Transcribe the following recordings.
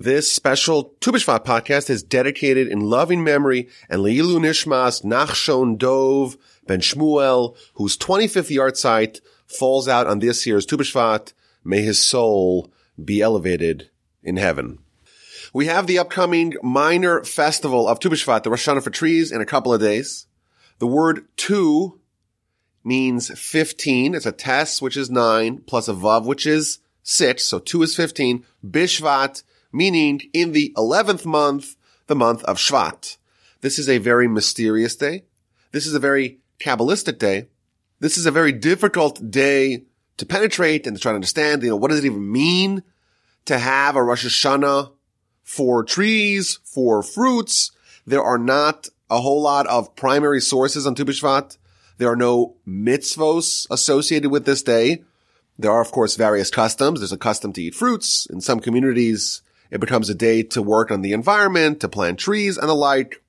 This special Tu B'Shvat podcast is dedicated in loving memory and Leilu Nishmas Nachshon Dov Ben Shmuel, whose 25th yahrzeit falls out on this year's Tu B'Shvat. May his soul be elevated in heaven. We have the upcoming minor festival of Tu B'Shvat, the Rosh Hashanah for trees, in a couple of days. The word tu means 15. It's a tes, which is nine, plus a vav, which is six. So tu is 15. Bishvat, meaning in the 11th month, the month of Shvat. This is a very mysterious day. This is a very Kabbalistic day. This is a very difficult day to penetrate and to try to understand, you know, what does it even mean to have a Rosh Hashanah for trees, for fruits? There are not a whole lot of primary sources on Tu B'Shvat. There are no mitzvos associated with this day. There are, of course, various customs. There's a custom to eat fruits. In some communities, it becomes a day to work on the environment, to plant trees and the like.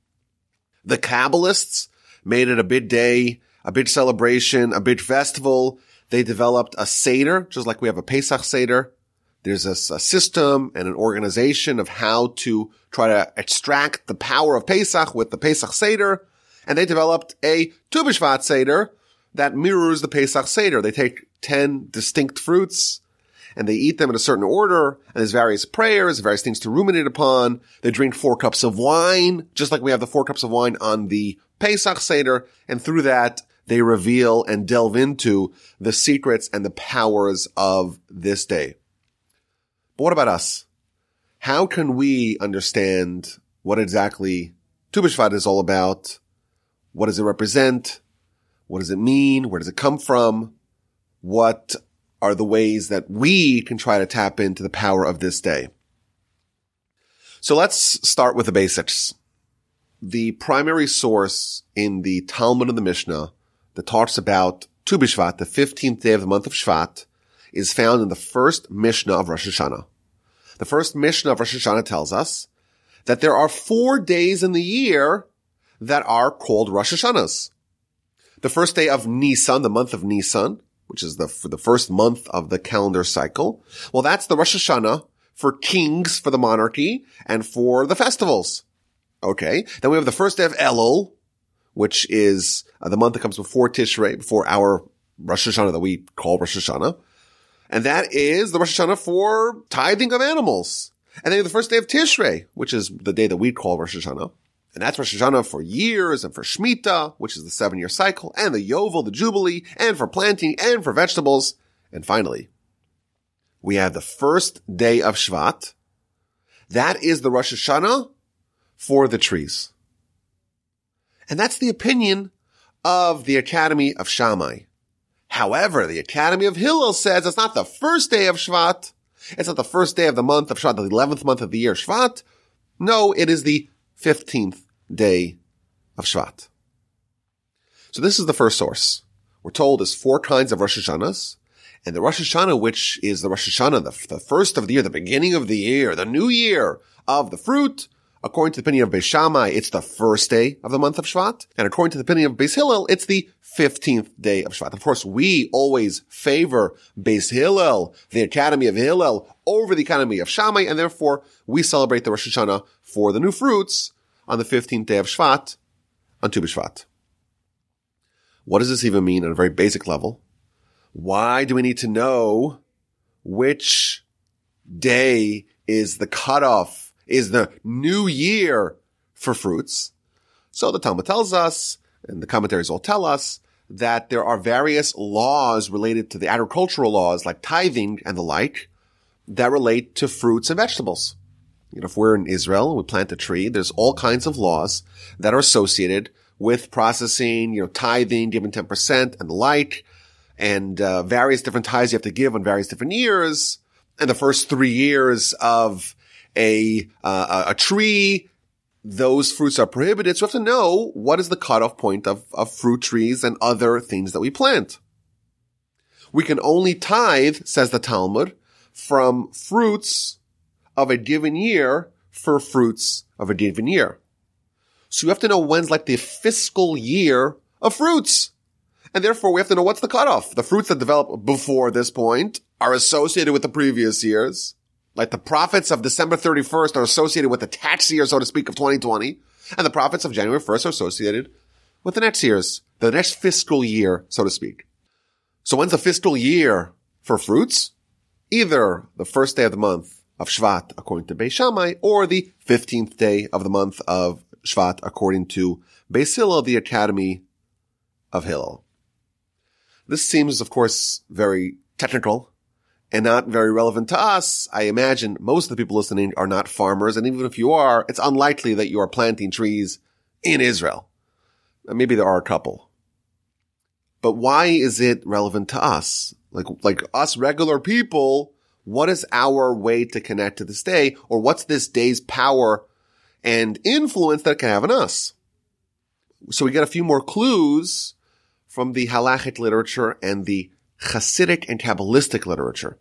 The Kabbalists made it a big day, a big celebration, a big festival. They developed a Seder, just like we have a Pesach Seder. There's a, a, system and an organization of how to try to extract the power of Pesach with the Pesach Seder. And they developed a Tu B'Shvat Seder that mirrors the Pesach Seder. They take 10 distinct fruits and they eat them in a certain order. And there's various prayers, various things to ruminate upon. They drink four cups of wine, just like we have the four cups of wine on the Pesach Seder. And through that, they reveal and delve into the secrets and the powers of this day. But what about us? How can we understand what exactly Tu is all about? What does it represent? What does it mean? Where does it come from? What are the ways that we can try to tap into the power of this day? So let's start with the basics. The primary source in the Talmud of the Mishnah that talks about Tu B'Shvat, the 15th day of the month of Shvat, is found in the first Mishnah of Rosh Hashanah. The first Mishnah of Rosh Hashanah tells us that there are four days in the year that are called Rosh Hashanahs. The first day of Nisan, the month of Nisan, which is the, for the first month of the calendar cycle. Well, that's the Rosh Hashanah for kings, for the monarchy, and for the festivals. Okay. Then we have the first day of Elul, which is uh, the month that comes before Tishrei, before our Rosh Hashanah that we call Rosh Hashanah. And that is the Rosh Hashanah for tithing of animals. And then the first day of Tishrei, which is the day that we call Rosh Hashanah. And that's Rosh Hashanah for years and for Shemitah, which is the seven year cycle, and the Yovel, the Jubilee, and for planting and for vegetables. And finally, we have the first day of Shvat. That is the Rosh Hashanah for the trees. And that's the opinion of the Academy of Shammai. However, the Academy of Hillel says it's not the first day of Shvat. It's not the first day of the month of Shvat, the 11th month of the year Shvat. No, it is the 15th day of Shvat. So this is the first source. We're told there's four kinds of Rosh Hashanahs. And the Rosh Hashanah, which is the Rosh Hashanah, the, the first of the year, the beginning of the year, the new year of the fruit, according to the opinion of Beis Shammai, it's the first day of the month of Shvat. And according to the opinion of Beis Hillel, it's the 15th day of Shvat. Of course, we always favor Beis Hillel, the Academy of Hillel, over the Academy of Shammai, and therefore we celebrate the Rosh Hashanah for the new fruits on the 15th day of Shvat, on Tu B'Shvat. What does this even mean on a very basic level? Why do we need to know which day is the cutoff, is the new year for fruits? So the Talmud tells us, and the commentaries all tell us, that there are various laws related to the agricultural laws like tithing and the like that relate to fruits and vegetables. You know, if we're in Israel and we plant a tree, there's all kinds of laws that are associated with processing, you know, tithing, giving 10% and the like, and uh, various different tithes you have to give on various different years. And the first three years of a, uh, a tree, those fruits are prohibited. So we have to know what is the cutoff point of, of fruit trees and other things that we plant. We can only tithe, says the Talmud, from fruits of a given year for fruits of a given year. So you have to know when's like the fiscal year of fruits. And therefore we have to know what's the cutoff. The fruits that develop before this point are associated with the previous years. Like the profits of December 31st are associated with the tax year, so to speak, of 2020, and the profits of January 1st are associated with the next year's, the next fiscal year, so to speak. So when's the fiscal year for fruits? Either the first day of the month of Shvat, according to Beis Shammai, or the 15th day of the month of Shvat, according to Beis Hillel, the Academy of Hillel. This seems, of course, very technical and not very relevant to us. I imagine most of the people listening are not farmers. And even if you are, it's unlikely that you are planting trees in Israel. Maybe there are a couple. But why is it relevant to us? Like, like us regular people, what is our way to connect to this day? Or what's this day's power and influence that it can have on us? So we get a few more clues from the halachic literature and the Hasidic and Kabbalistic literature.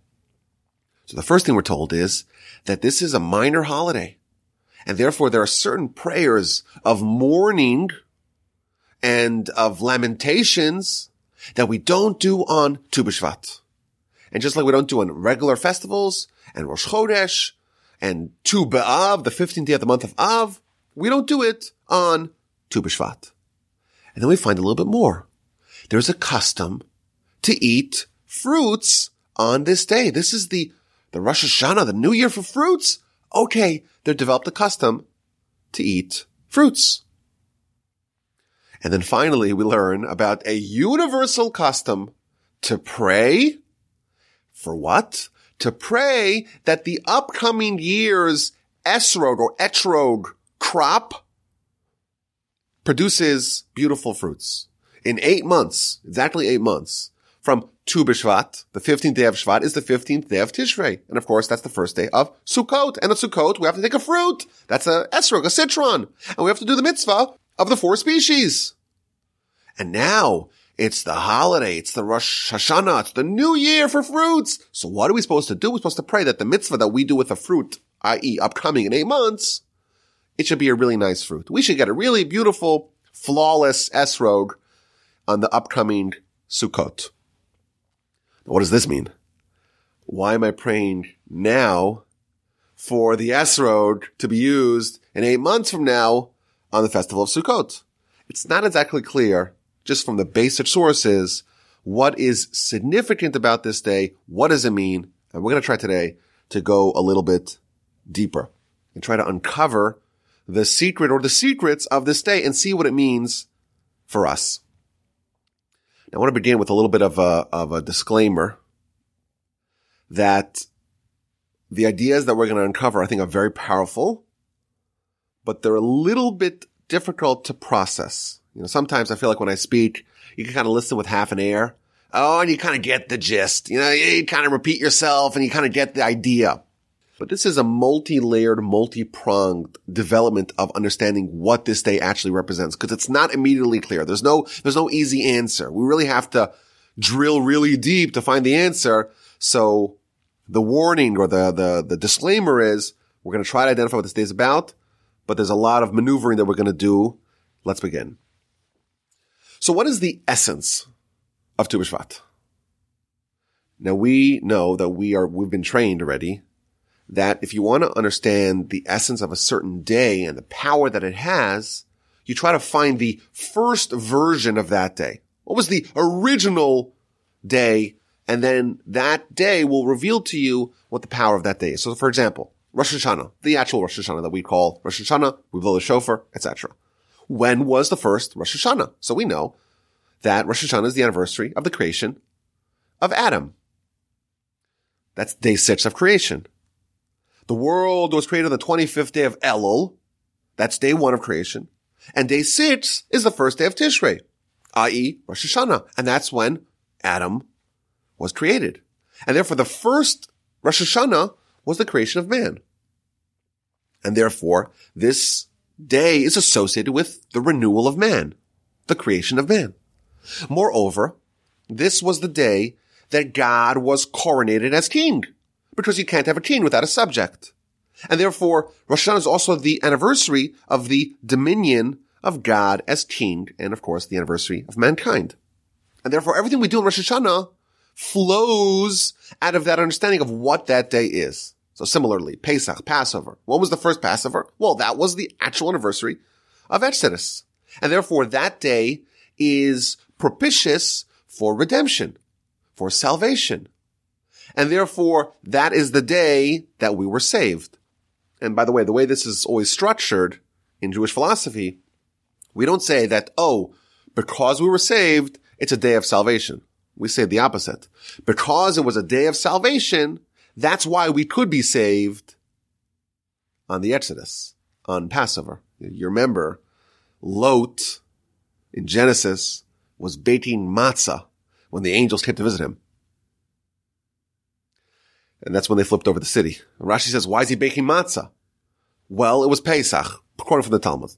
So the first thing we're told is that this is a minor holiday. And therefore there are certain prayers of mourning and of lamentations that we don't do on Tu B'Shvat. And just like we don't do on regular festivals and Rosh Chodesh and Tu B'Av, the 15th day of the month of Av, we don't do it on Tu B'Shvat. And then we find a little bit more. There's a custom to eat fruits on this day. This is the, the Rosh Hashanah, the new year for fruits. Okay, they've developed a custom to eat fruits. And then finally, we learn about a universal custom to pray for what? To pray that the upcoming year's esrog or etrog crop produces beautiful fruits. In eight months, exactly eight months, from Tu B'Shvat, the 15th day of Shvat, is the 15th day of Tishrei. And of course, that's the first day of Sukkot. And at Sukkot, we have to take a fruit. That's a esrog, a citron. And we have to do the mitzvah of the four species. And now it's the holiday. It's the Rosh Hashanah. It's the new year for fruits. So what are we supposed to do? We're supposed to pray that the mitzvah that we do with the fruit, i.e. upcoming in eight months, it should be a really nice fruit. We should get a really beautiful, flawless esrog on the upcoming Sukkot. What does this mean? Why am I praying now for the esrog to be used in eight months from now on the festival of Sukkot? It's not exactly clear, just from the basic sources, what is significant about this day? What does it mean? And we're going to try today to go a little bit deeper and try to uncover the secret or the secrets of this day and see what it means for us. Now, I want to begin with a little bit of a, of a disclaimer that the ideas that we're going to uncover, I think, are very powerful, but they're a little bit difficult to process. You know, sometimes I feel like when I speak, you can kind of listen with half an ear. Oh, and you kind of get the gist. You know, you kind of repeat yourself and you kind of get the idea. But this is a multi-layered, multi-pronged development of understanding what this day actually represents because it's not immediately clear. There's no, there's no easy answer. We really have to drill really deep to find the answer. So the warning or the, the, the disclaimer is we're going to try to identify what this day is about, but there's a lot of maneuvering that we're going to do. Let's begin. So what is the essence of Tu B'Shvat? Now we know that we are, we've been trained already that if you want to understand the essence of a certain day and the power that it has, you try to find the first version of that day. What was the original day? And then that day will reveal to you what the power of that day is. So for example, Rosh Hashanah, the actual Rosh Hashanah that we call Rosh Hashanah, we blow the shofar, etc. When was the first Rosh Hashanah? So we know that Rosh Hashanah is the anniversary of the creation of Adam. That's day six of creation. The world was created on the 25th day of Elul. That's day one of creation. And day six is the first day of Tishrei, i.e. Rosh Hashanah. And that's when Adam was created. And therefore the first Rosh Hashanah was the creation of man. And therefore this day is associated with the renewal of man, the creation of man. Moreover, this was the day that God was coronated as king because you can't have a king without a subject. And therefore, Rosh Hashanah is also the anniversary of the dominion of God as king, and of course, the anniversary of mankind. And therefore, everything we do in Rosh Hashanah flows out of that understanding of what that day is. So similarly, Pesach, Passover. When was the first Passover? Well, that was the actual anniversary of Exodus. And therefore that day is propitious for redemption, for salvation. And therefore that is the day that we were saved. And by the way, the way this is always structured in Jewish philosophy, we don't say that, oh, because we were saved, it's a day of salvation. We say the opposite. Because it was a day of salvation, that's why we could be saved on the Exodus, on Passover. You remember, Lot in Genesis was baking matzah when the angels came to visit him. And that's when they flipped over the city. Rashi says, why is he baking matzah? Well, it was Pesach, according from the Talmud.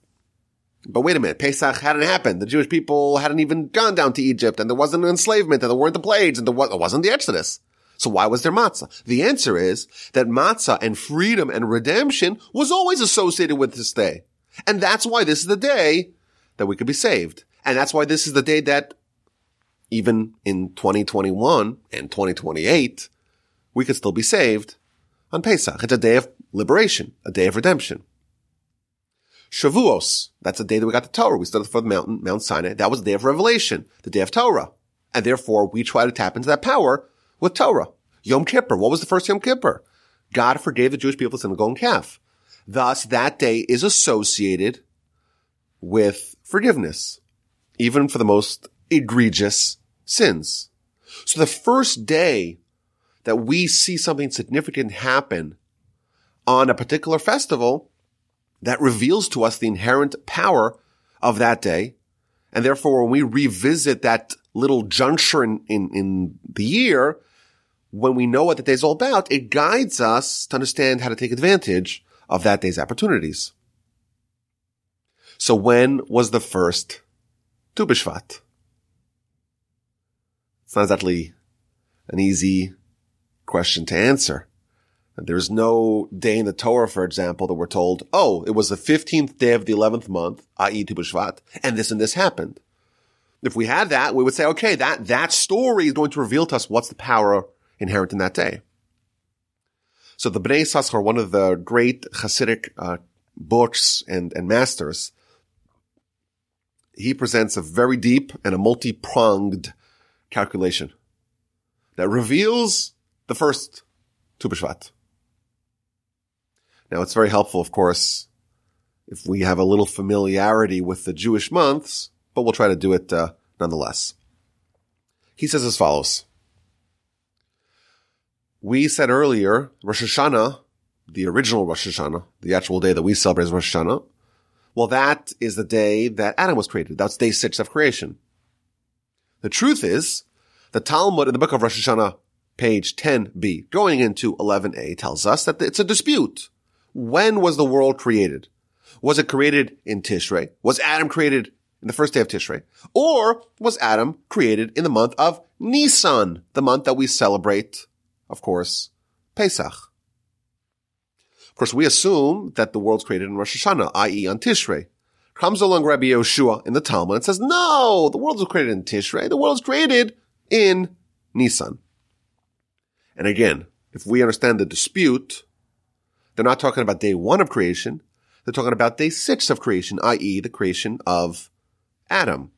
But wait a minute, Pesach hadn't happened. The Jewish people hadn't even gone down to Egypt, and there wasn't an enslavement, and there weren't the plagues, and there wasn't the Exodus. So why was there matzah? The answer is that matzah and freedom and redemption was always associated with this day. And that's why this is the day that we could be saved. And that's why this is the day that even in 2021 and 2028, we could still be saved on Pesach. It's a day of liberation, a day of redemption. Shavuos, that's the day that we got the Torah. We stood for the mountain, Mount Sinai. That was the day of revelation, the day of Torah. And therefore we try to tap into that power with Torah. Yom Kippur. What was the first Yom Kippur? God forgave the Jewish people sin the golden calf. Thus, that day is associated with forgiveness, even for the most egregious sins. So the first day that we see something significant happen on a particular festival, that reveals to us the inherent power of that day. And therefore, when we revisit that little juncture in, in, in the year, when we know what the day is all about, it guides us to understand how to take advantage of that day's opportunities. So when was the first Tu B'Shvat? It's not exactly an easy question to answer. There's no day in the Torah, for example, that we're told, oh, it was the 15th day of the 11th month, i.e. Tu B'Shvat, and this and this happened. If we had that, we would say, okay, that, that story is going to reveal to us what's the power inherent in that day. So the Bnei Yissaschar, one of the great Hasidic uh, books and, and masters, he presents a very deep and a multi-pronged calculation that reveals the first Tu B'Shvat. Now it's very helpful, of course, if we have a little familiarity with the Jewish months, but we'll try to do it uh, nonetheless. He says as follows. We said earlier, Rosh Hashanah, the original Rosh Hashanah, the actual day that we celebrate as Rosh Hashanah, well, that is the day that Adam was created. That's day six of creation. The truth is, the Talmud in the book of Rosh Hashanah, page 10b, going into 11a, tells us that it's a dispute. When was the world created? Was it created in Tishrei? Was Adam created in the first day of Tishrei? Or was Adam created in the month of Nisan, the month that we celebrate, of course, Pesach? Of course, we assume that the world's created in Rosh Hashanah, i.e. on Tishrei. Comes along Rabbi Yehoshua in the Talmud and says, no, the world was created in Tishrei. The world was created in Nisan. And again, if we understand the dispute, they're not talking about day one of creation. They're talking about day six of creation, i.e. the creation of Adam.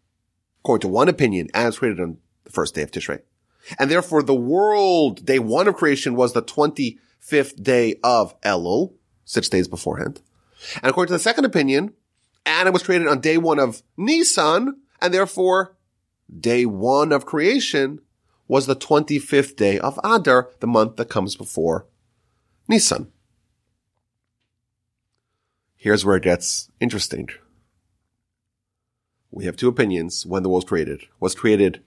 According to one opinion, Adam was created on the first day of Tishrei. And therefore the world, day one of creation was the 25th day of Elul, six days beforehand. And according to the second opinion, Adam was created on day one of Nisan, and therefore day one of creation was the 25th day of Adar, the month that comes before Nisan. Here's where it gets interesting. We have two opinions when the world was created. Was created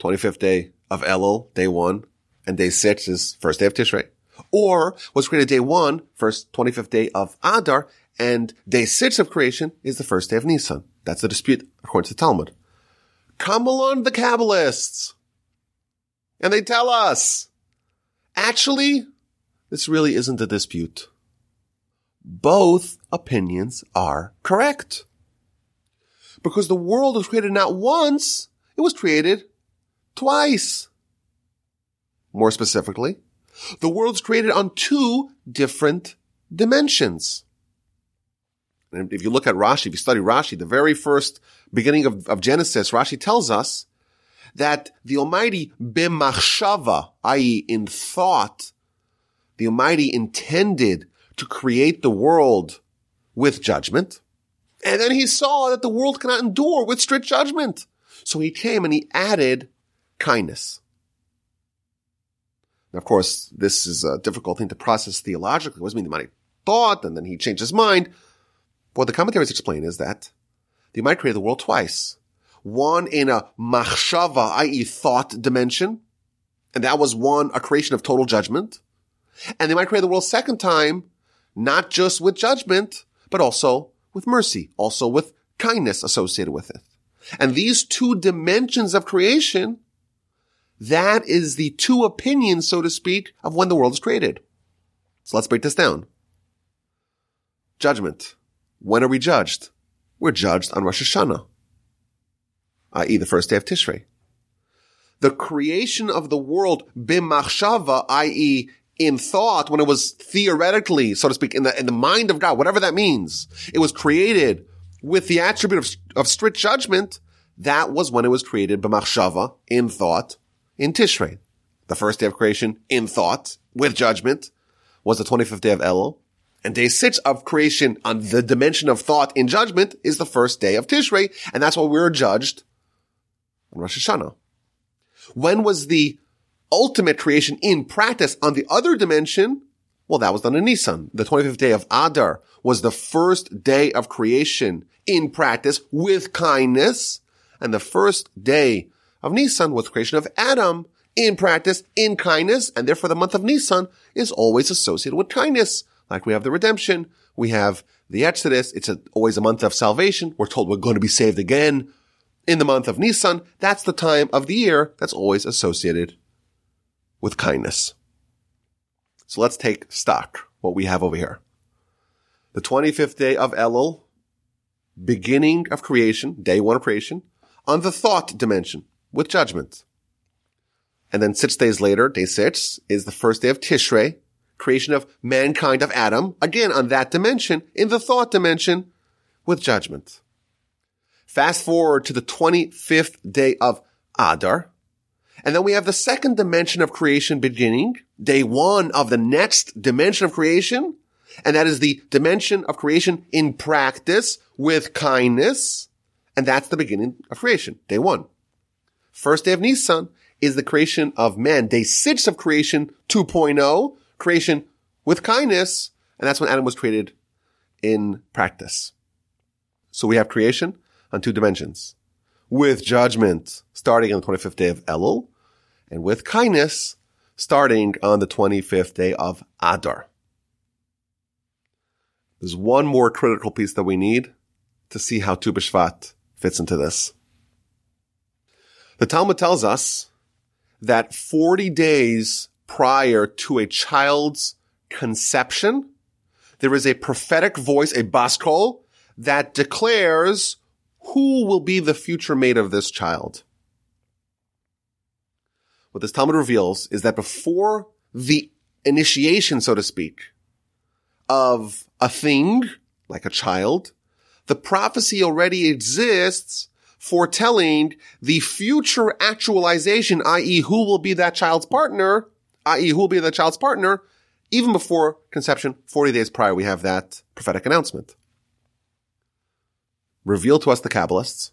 25th day of Elul, day one, and day six is first day of Tishrei. Or was created day one, first 25th day of Adar, and day six of creation is the first day of Nisan. That's the dispute according to the Talmud. Come along the Kabbalists. And they tell us, actually, this really isn't a dispute both opinions are correct. Because the world was created not once, it was created twice. More specifically, The world's created on two different dimensions. And if you look at Rashi, if you study Rashi, the very first beginning of, of Genesis, Rashi tells us that the Almighty b'machshava, i.e. in thought, the Almighty intended to create the world with judgment. And then he saw that the world cannot endure with strict judgment. So he came and he added kindness. Now, of course, this is a difficult thing to process theologically. What does it mean the Almighty thought and then he changed his mind? What the commentaries explain is that the Almighty created the world twice. One in a machshava, i.e. thought dimension. And that was one, a creation of total judgment. And the Almighty create the world second time, not just with judgment, but also with mercy, also with kindness associated with it. And these two dimensions of creation, that is the two opinions, so to speak, of when the world is created. So let's break this down. Judgment. When are we judged? We're judged on Rosh Hashanah, i.e. the first day of Tishrei. The creation of the world, bimachshava, i.e in thought, when it was theoretically, so to speak, in the, in the mind of God, whatever that means, it was created with the attribute of, of strict judgment, that was when it was created b'machshava, in thought, in Tishrei. The first day of creation, in thought, with judgment, was the 25th day of Elul. And day six of creation on the dimension of thought in judgment is the first day of Tishrei, and that's why we were judged on Rosh Hashanah. When was the ultimate creation in practice on the other dimension, well, that was done in Nisan. The 25th day of Adar was the first day of creation in practice with kindness. And the first day of Nisan was creation of Adam in practice, in kindness. And therefore the month of Nisan is always associated with kindness. Like we have the redemption. We have the Exodus. It's a, always a month of salvation. We're told we're going to be saved again in the month of Nisan. That's the time of the year that's always associated with kindness. So let's take stock, what we have over here. The 25th day of Elul, beginning of creation, day one of creation, on the thought dimension with judgment. And then six days later, day six, is the first day of Tishrei, creation of mankind of Adam, again on that dimension, in the thought dimension, with judgment. Fast forward to the 25th day of Adar, and then we have the second dimension of creation beginning, day one of the next dimension of creation. And that is the dimension of creation in practice with kindness. And that's the beginning of creation, day one. First day of Nisan is the creation of man. Day six of creation 2.0, creation with kindness. And that's when Adam was created in practice. So we have creation on two dimensions with judgment starting on the 25th day of Elul and with kindness starting on the 25th day of Adar. There's one more critical piece that we need to see how Tu B'Shvat fits into this. The Talmud tells us that 40 days prior to a child's conception, there is a prophetic voice, a baskol, that declares who will be the future mate of this child. What this Talmud reveals is that before the initiation, so to speak, of a thing, like a child, the prophecy already exists foretelling the future actualization, i.e. who will be that child's partner, i.e. who will be that child's partner, even before conception, 40 days prior, we have that prophetic announcement. Revealed to us the Kabbalists,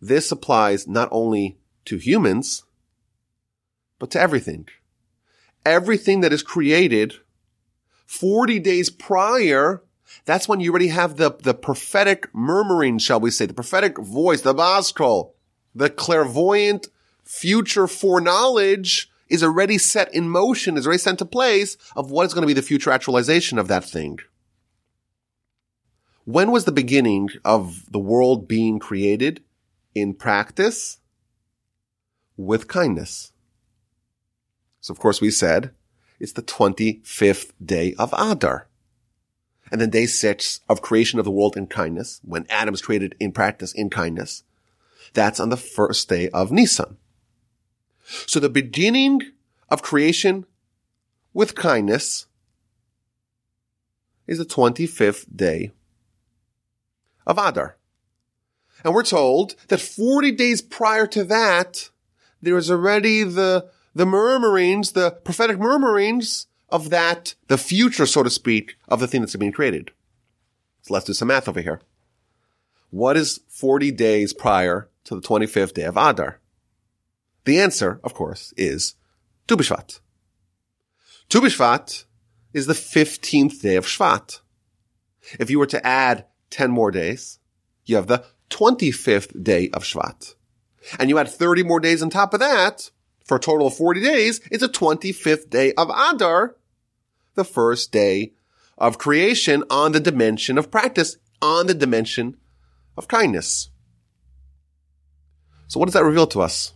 this applies not only to humans, but to everything. Everything that is created 40 days prior, that's when you already have the, the prophetic murmuring, shall we say, the prophetic voice, the baskol, the clairvoyant future foreknowledge is already set in motion, is already set to place of what is going to be the future actualization of that thing. When was the beginning of the world being created? In practice? With kindness. So of course we said it's the 25th day of Adar. And then day six of creation of the world in kindness, when Adam is created in practice in kindness. That's on the first day of Nisan. So the beginning of creation with kindness is the 25th day of Adar. And we're told that 40 days prior to that, there is already the, the murmurings, the prophetic murmurings of that, the future, so to speak, of the thing that's being created. So let's do some math over here. What is 40 days prior to the 25th day of Adar? The answer, of course, is Tu B'Shvat. Tu B'Shvat is the 15th day of Shvat. If you were to add 10 more days, you have the 25th day of Shvat. And you add 30 more days on top of that, for a total of 40 days, it's a 25th day of Adar, the first day of creation on the dimension of practice, on the dimension of kindness. So what does that reveal to us?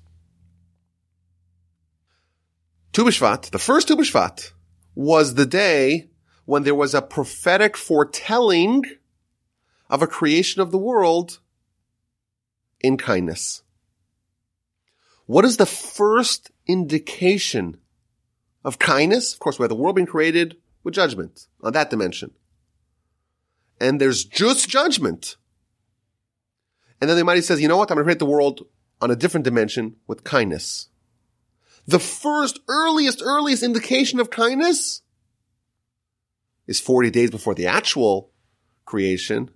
Tu B'Shvat, the first Tu B'Shvat, was the day when there was a prophetic foretelling of a creation of the world in kindness. What is the first indication of kindness? Of course, we have the world being created with judgment on that dimension. And there's just judgment. And then the Almighty says, you know what? I'm going to create the world on a different dimension with kindness. The first, earliest, earliest indication of kindness is 40 days before the actual creation.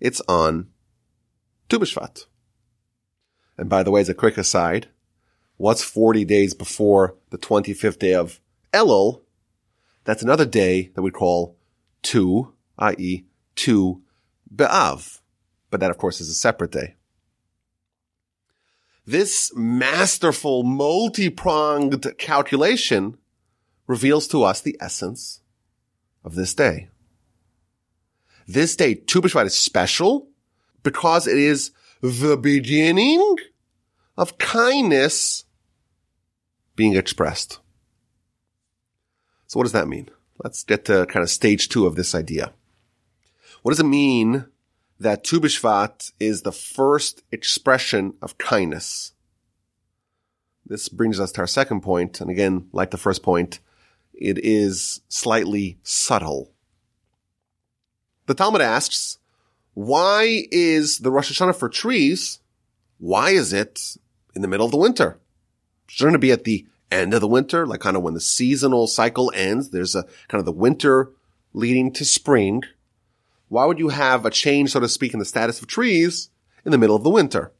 It's on Tu B'Shvat. And by the way, as a quick aside, what's 40 days before the 25th day of Elul? That's another day that we call Tu, i.e. Tu B'Av. But that, of course, is a separate day. This masterful, multi-pronged calculation reveals to us the essence of this day. This day, Tu B'Shvat is special because it is the beginning of kindness being expressed. So what does that mean? Let's get to kind of stage two of this idea. What does it mean that Tu B'Shvat is the first expression of kindness? This brings us to our second point. And again, like the first point, it is slightly subtle. The Talmud asks, why is the Rosh Hashanah for trees? Why is it in the middle of the winter? Shouldn't it be at the end of the winter? Like kind of when the seasonal cycle ends, there's a kind of the winter leading to spring. Why would you have a change, so to speak, in the status of trees in the middle of the winter?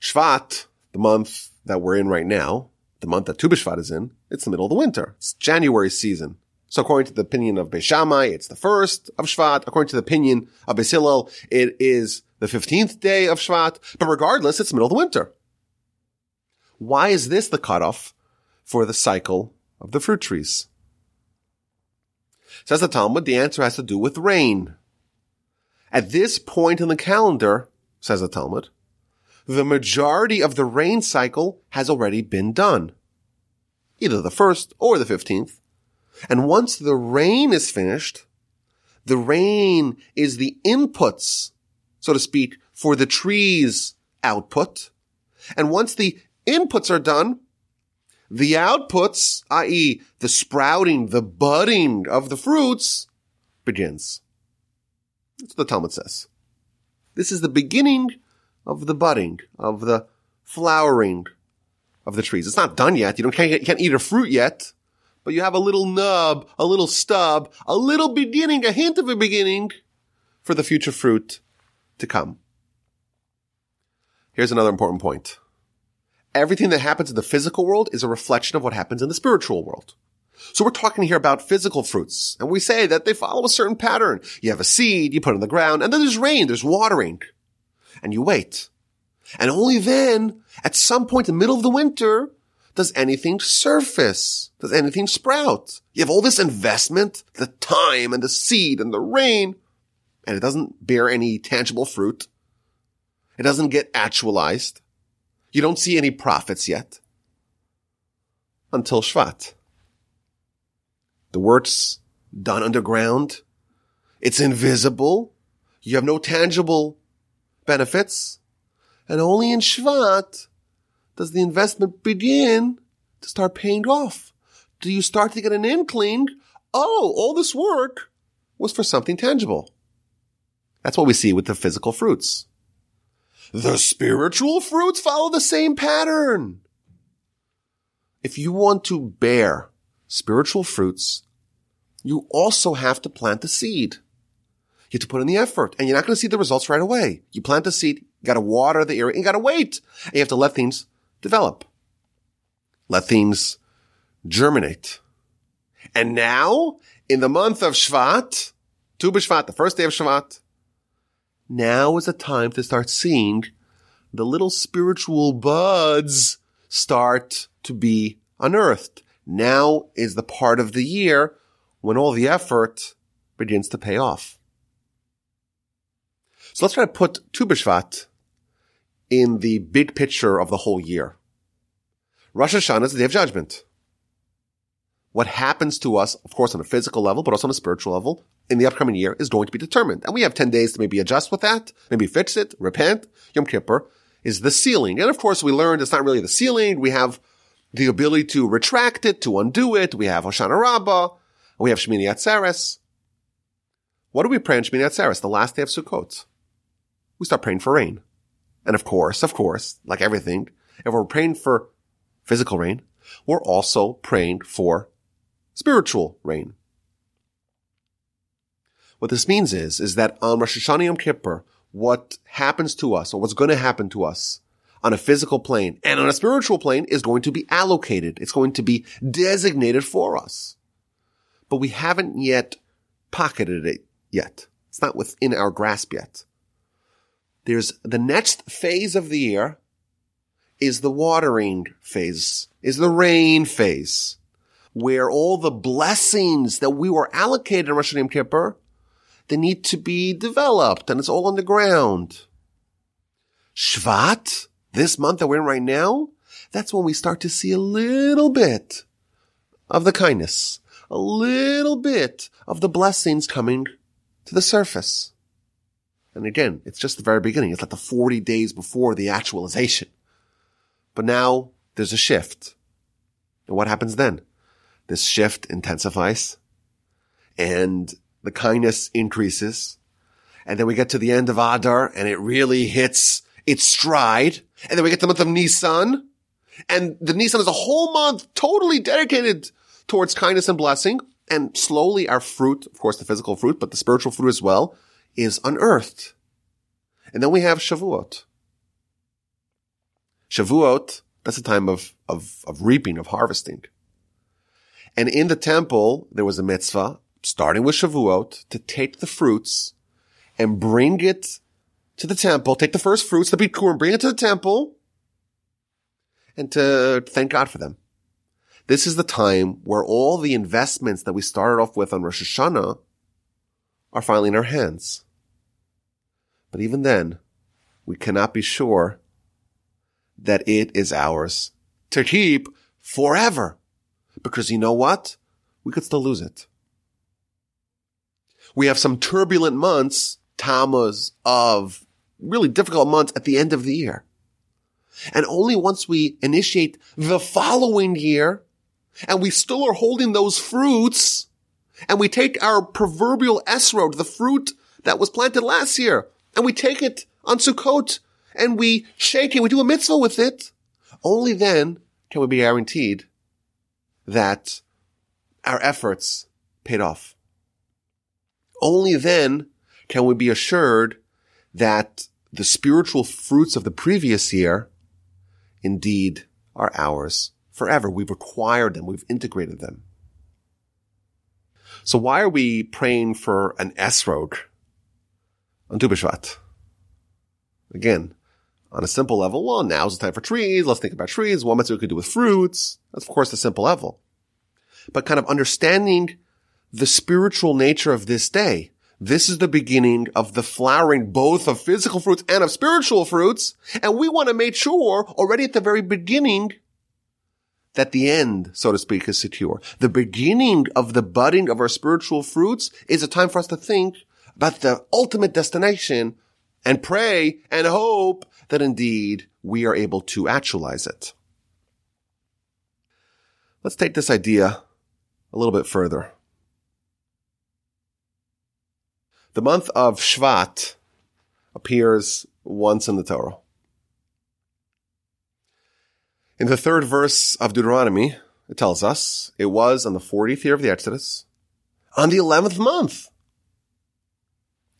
Shvat, the month that we're in right now, the month that Tu B'Shvat is in, it's the middle of the winter. It's January season. So according to the opinion of Beis Shammai, it's the first of Shvat. According to the opinion of Beis Hillel, it is the 15th day of Shvat. But regardless, it's middle of the winter. Why is this the cutoff for the cycle of the fruit trees? Says the Talmud, the answer has to do with rain. At this point in the calendar, says the Talmud, the majority of the rain cycle has already been done. Either the first or the 15th. And once the rain is finished, the rain is the inputs, so to speak, for the tree's output. And once the inputs are done, the outputs, i.e. the sprouting, the budding of the fruits begins. That's what the Talmud says. This is the beginning of the budding, of the flowering of the trees. It's not done yet. You don't can't, can't eat a fruit yet, but you have a little nub, a little stub, a little beginning, a hint of a beginning for the future fruit to come. Here's another important point. Everything that happens in the physical world is a reflection of what happens in the spiritual world. So we're talking here about physical fruits, and we say that they follow a certain pattern. You have a seed, you put it in the ground, and then there's rain, there's watering, and you wait. And only then, at some point in the middle of the winter, does anything surface? Does anything sprout? You have all this investment, the time and the seed and the rain, and it doesn't bear any tangible fruit. It doesn't get actualized. You don't see any profits yet. Until Shvat. The work's done underground. It's invisible. You have no tangible benefits. And only in Shvat does the investment begin to start paying off. do you start to get an inkling, oh, all this work was for something tangible. That's what we see with the physical fruits. The spiritual fruits follow the same pattern. If you want to bear spiritual fruits, you also have to plant the seed. You have to put in the effort and you're not going to see the results right away. You plant the seed, you got to water the area, and you got to wait. And you have to let things develop. Let things germinate. And now, in the month of Shvat, Tu B'Shvat, the first day of Shvat, now is the time to start seeing the little spiritual buds start to be unearthed. Now is the part of the year when all the effort begins to pay off. So let's try to put Tu B'Shvat in the big picture of the whole year. Rosh Hashanah is the day of judgment. What happens to us, of course, on a physical level, but also on a spiritual level, in the upcoming year is going to be determined. And we have 10 days to maybe adjust with that, maybe fix it, repent. Yom Kippur is the sealing. And of course, we learned it's not really the sealing. We have the ability to retract it, to undo it. We have Hoshana Rabbah. We have Shmini Atzeres. What do we pray on Shmini Atzeres, the last day of Sukkot? We start praying for rain. And of course, of course, like everything, if we're praying for physical rain, we're also praying for spiritual rain. What this means is, is that on Rosh Hashanah Yom Kippur, what happens to us or what's going to happen to us on a physical plane and on a spiritual plane is going to be allocated. It's going to be designated for us. But we haven't yet pocketed it yet. It's not within our grasp yet. There's the next phase of the year is the watering phase, is the rain phase, where all the blessings that we were allocated in Rosh Hashanah Kippur, they need to be developed and it's all on the ground. Shvat, this month that we're in right now, that's when we start to see a little bit of the kindness, a little bit of the blessings coming to the surface. And again, it's just the very beginning. It's like the 40 days before the actualization. But now there's a shift. And what happens then? This shift intensifies and the kindness increases. And then we get to the end of Adar and it really hits its stride. And then we get the month of Nisan and the Nisan is a whole month totally dedicated towards kindness and blessing. And slowly our fruit, of course, the physical fruit, but the spiritual fruit as well, is unearthed. And then we have Shavuot. Shavuot, that's a time of, of, of reaping, of harvesting. And in the temple, there was a mitzvah, starting with Shavuot, to take the fruits and bring it to the temple, take the first fruits, the bikurim, bring it to the temple, and to thank God for them. This is the time where all the investments that we started off with on Rosh Hashanah are finally in our hands. But even then, we cannot be sure that it is ours to keep forever. Because you know what? We could still lose it. We have some turbulent months, Tammuz, Av really difficult months at the end of the year. And only once we initiate the following year and we still are holding those fruits and we take our proverbial esrog, the fruit that was planted last year, and we take it on Sukkot and we shake it, we do a mitzvah with it, only then can we be guaranteed that our efforts paid off. Only then can we be assured that the spiritual fruits of the previous year indeed are ours forever. We've acquired them. We've integrated them. So why are we praying for an esrog on Tu B'Shvat. Again, on a simple level, well, now's the time for trees. Let's think about trees. What mitzvah we could do with fruits. That's of course the simple level. But kind of understanding the spiritual nature of this day. This is the beginning of the flowering both of physical fruits and of spiritual fruits. And we want to make sure already at the very beginning that the end, so to speak, is secure. The beginning of the budding of our spiritual fruits is a time for us to think but the ultimate destination and pray and hope that indeed we are able to actualize it. Let's take this idea a little bit further. The month of Shvat appears once in the Torah. In the third verse of Deuteronomy, it tells us it was on the 40th year of the Exodus, on the 11th month.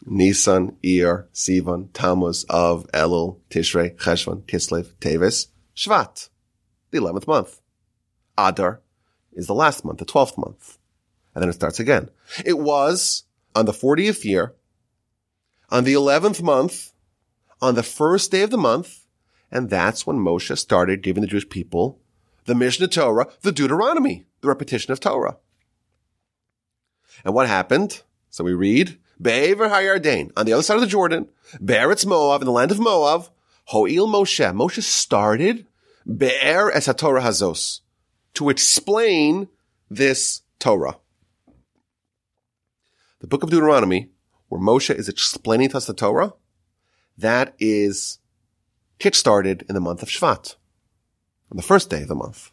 Nisan, Iyar, Sivan, Tammuz, Av, Elul, Tishrei, Cheshvan, Kislev, Teves, Shvat, the 11th month. Adar is the last month, the 12th month. And then it starts again. It was on the 40th year, on the 11th month, on the first day of the month, and that's when Moshe started giving the Jewish people the Mishnah Torah, the Deuteronomy, the repetition of Torah. And what happened? So we read, Be'ever HaYarden, on the other side of the Jordan, Be'eretz Moab, in the land of Moab, Ho'il Moshe. Moshe started Be'er es HaTorah Hazos, to explain this Torah. The book of Deuteronomy, where Moshe is explaining to us the Torah, that is kick-started in the month of Shvat, on the first day of the month.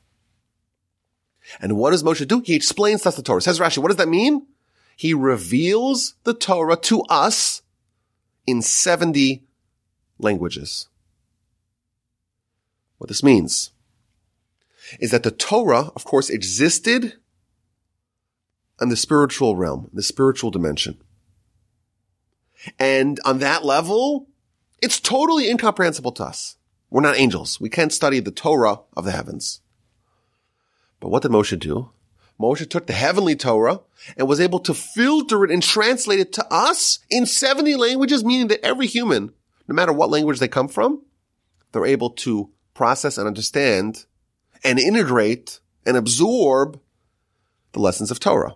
And what does Moshe do? He explains to us the Torah. Says Rashi, what does that mean? He reveals the Torah to us in 70 languages. What this means is that the Torah, of course, existed in the spiritual realm, the spiritual dimension. And on that level, it's totally incomprehensible to us. We're not angels. We can't study the Torah of the heavens. But what did Moshe do? Moshe took the heavenly Torah and was able to filter it and translate it to us in 70 languages, meaning that every human, no matter what language they come from, they're able to process and understand and integrate and absorb the lessons of Torah.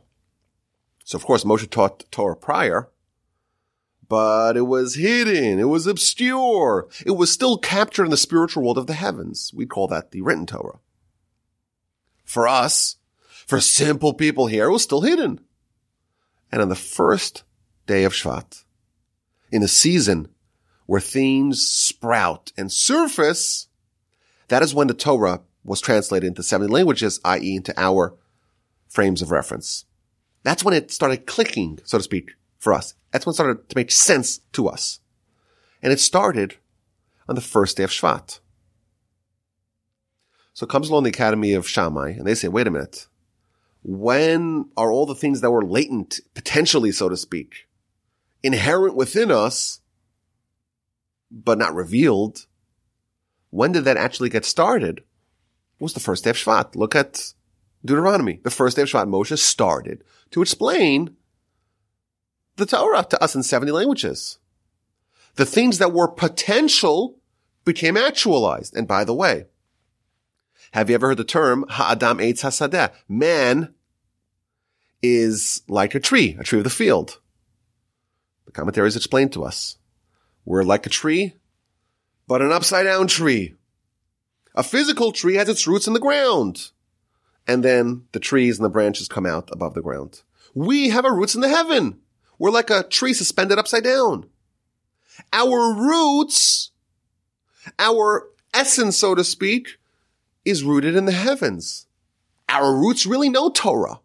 So of course Moshe taught Torah prior, but it was hidden. It was obscure. It was still captured in the spiritual world of the heavens. We call that the written Torah. For us, for simple people here, it was still hidden. And on the first day of Shvat, in a season where things sprout and surface, that is when the Torah was translated into 70 languages, i.e. into our frames of reference. That's when it started clicking, so to speak, for us. That's when it started to make sense to us. And it started on the first day of Shvat. So comes along the Academy of Shammai and they say, wait a minute. When are all the things that were latent, potentially, so to speak, inherent within us, but not revealed? When did that actually get started? was the first day of Shvat. Look at Deuteronomy. The first day of Shvat, Moshe started to explain the Torah to us in 70 languages. The things that were potential became actualized. And by the way, have you ever heard the term Ha'adam Eitz Hasadeh? Man is like a tree, a tree of the field. The commentaries explain to us. We're like a tree, but an upside down tree. A physical tree has its roots in the ground. And then the trees and the branches come out above the ground. We have our roots in the heaven. We're like a tree suspended upside down. Our roots, our essence, so to speak, is rooted in the heavens. Our roots really know Torah.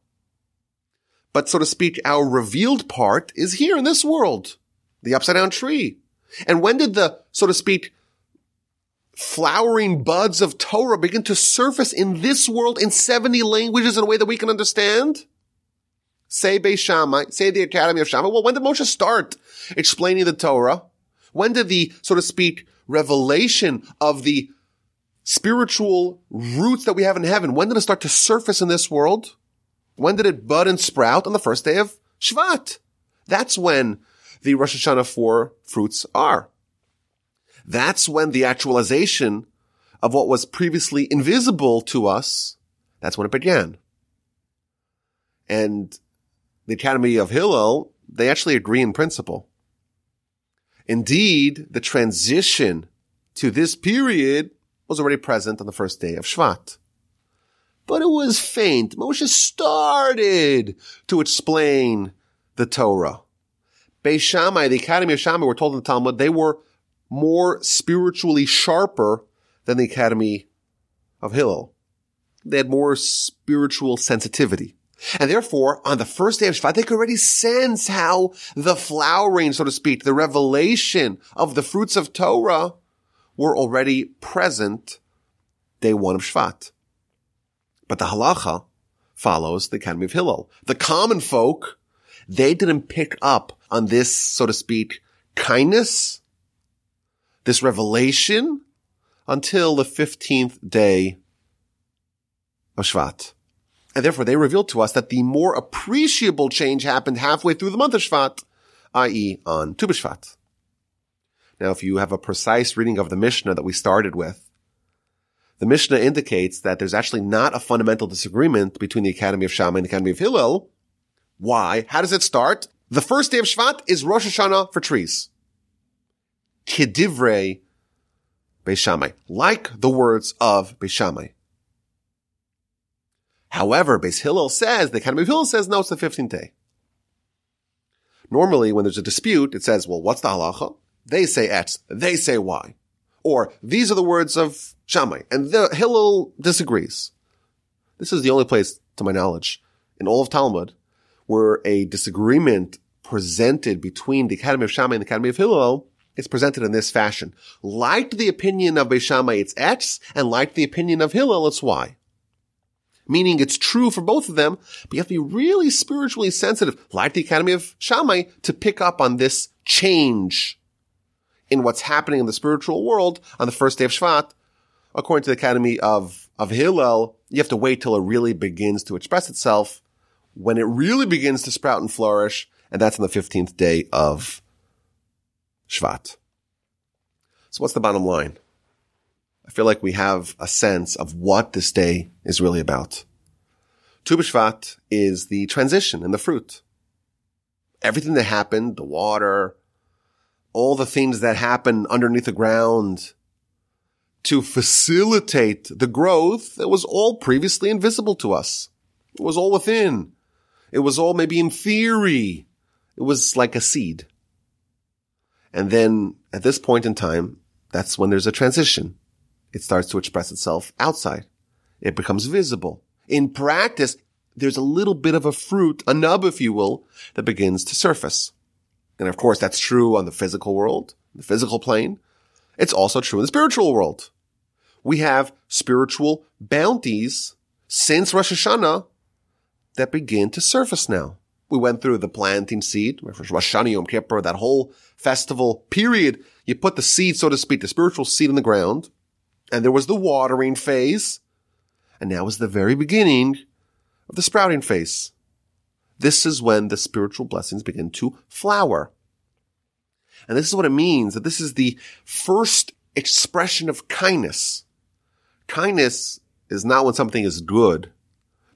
But so to speak, our revealed part is here in this world, the upside down tree. And when did the, so to speak, flowering buds of Torah begin to surface in this world in 70 languages in a way that we can understand? Say Beis Shammai, say the Academy of Shammai. Well, when did Moshe start explaining the Torah? When did the, so to speak, revelation of the spiritual roots that we have in heaven, when did it start to surface in this world? When did it bud and sprout? On the first day of Shvat. That's when the Rosh Hashanah four fruits are. That's when the actualization of what was previously invisible to us, that's when it began. And the Academy of Hillel, they actually agree in principle. Indeed, the transition to this period was already present on the first day of Shvat. But it was faint. Moshe started to explain the Torah. Beis Shammai, the Academy of Shammai, were told in the Talmud, they were more spiritually sharper than the Academy of Hillel. They had more spiritual sensitivity. And therefore, on the first day of Shvat, they could already sense how the flowering, so to speak, the revelation of the fruits of Torah were already present day one of Shvat. But the halacha follows the Academy of Hillel. The common folk, they didn't pick up on this, so to speak, kindness, this revelation until the 15th day of Shvat. And therefore they revealed to us that the more appreciable change happened halfway through the month of Shvat, i.e. on Tu B'Shvat. Now, if you have a precise reading of the Mishnah that we started with, the Mishnah indicates that there's actually not a fundamental disagreement between the Academy of Shammai and the Academy of Hillel. Why? How does it start? The first day of Shvat is Rosh Hashanah for trees. Kedivrei Beis Shammai. Like the words of Beis Shammai. However, Beis Hillel says, the Academy of Hillel says, no, it's the 15th day. Normally, when there's a dispute, it says, well, what's the halacha? They say X, they say Y. Or, these are the words of Shammai, and the Hillel disagrees. This is the only place, to my knowledge, in all of Talmud, where a disagreement presented between the Academy of Shammai and the Academy of Hillel is presented in this fashion. Like the opinion of Beis Shammai, it's X, and like the opinion of Hillel, it's Y meaning it's true for both of them, but you have to be really spiritually sensitive, like the Academy of Shammai, to pick up on this change in what's happening in the spiritual world on the first day of Shvat. According to the Academy of, of Hillel, you have to wait till it really begins to express itself when it really begins to sprout and flourish, and that's on the 15th day of Shvat. So what's the bottom line? I feel like we have a sense of what this day is really about. Tu B'Shvat is the transition and the fruit. Everything that happened, the water, all the things that happen underneath the ground to facilitate the growth that was all previously invisible to us. It was all within. It was all maybe in theory. It was like a seed. And then at this point in time, that's when there's a transition it starts to express itself outside. It becomes visible. In practice, there's a little bit of a fruit, a nub, if you will, that begins to surface. And of course, that's true on the physical world, the physical plane. It's also true in the spiritual world. We have spiritual bounties since Rosh Hashanah that begin to surface now. We went through the planting seed, Rosh Hashanah, Yom Kippur, that whole festival period. You put the seed, so to speak, the spiritual seed in the ground and there was the watering phase, and now is the very beginning of the sprouting phase. This is when the spiritual blessings begin to flower. And this is what it means that this is the first expression of kindness. Kindness is not when something is good,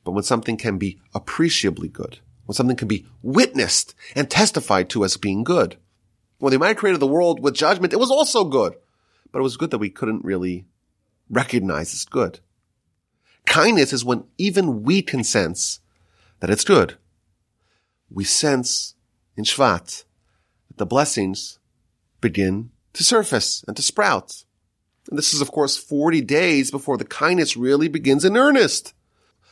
but when something can be appreciably good, when something can be witnessed and testified to as being good. When the Almighty created the world with judgment, it was also good, but it was good that we couldn't really recognize as good. Kindness is when even we can sense that it's good. We sense in Shvat that the blessings begin to surface and to sprout. And this is, of course, 40 days before the kindness really begins in earnest.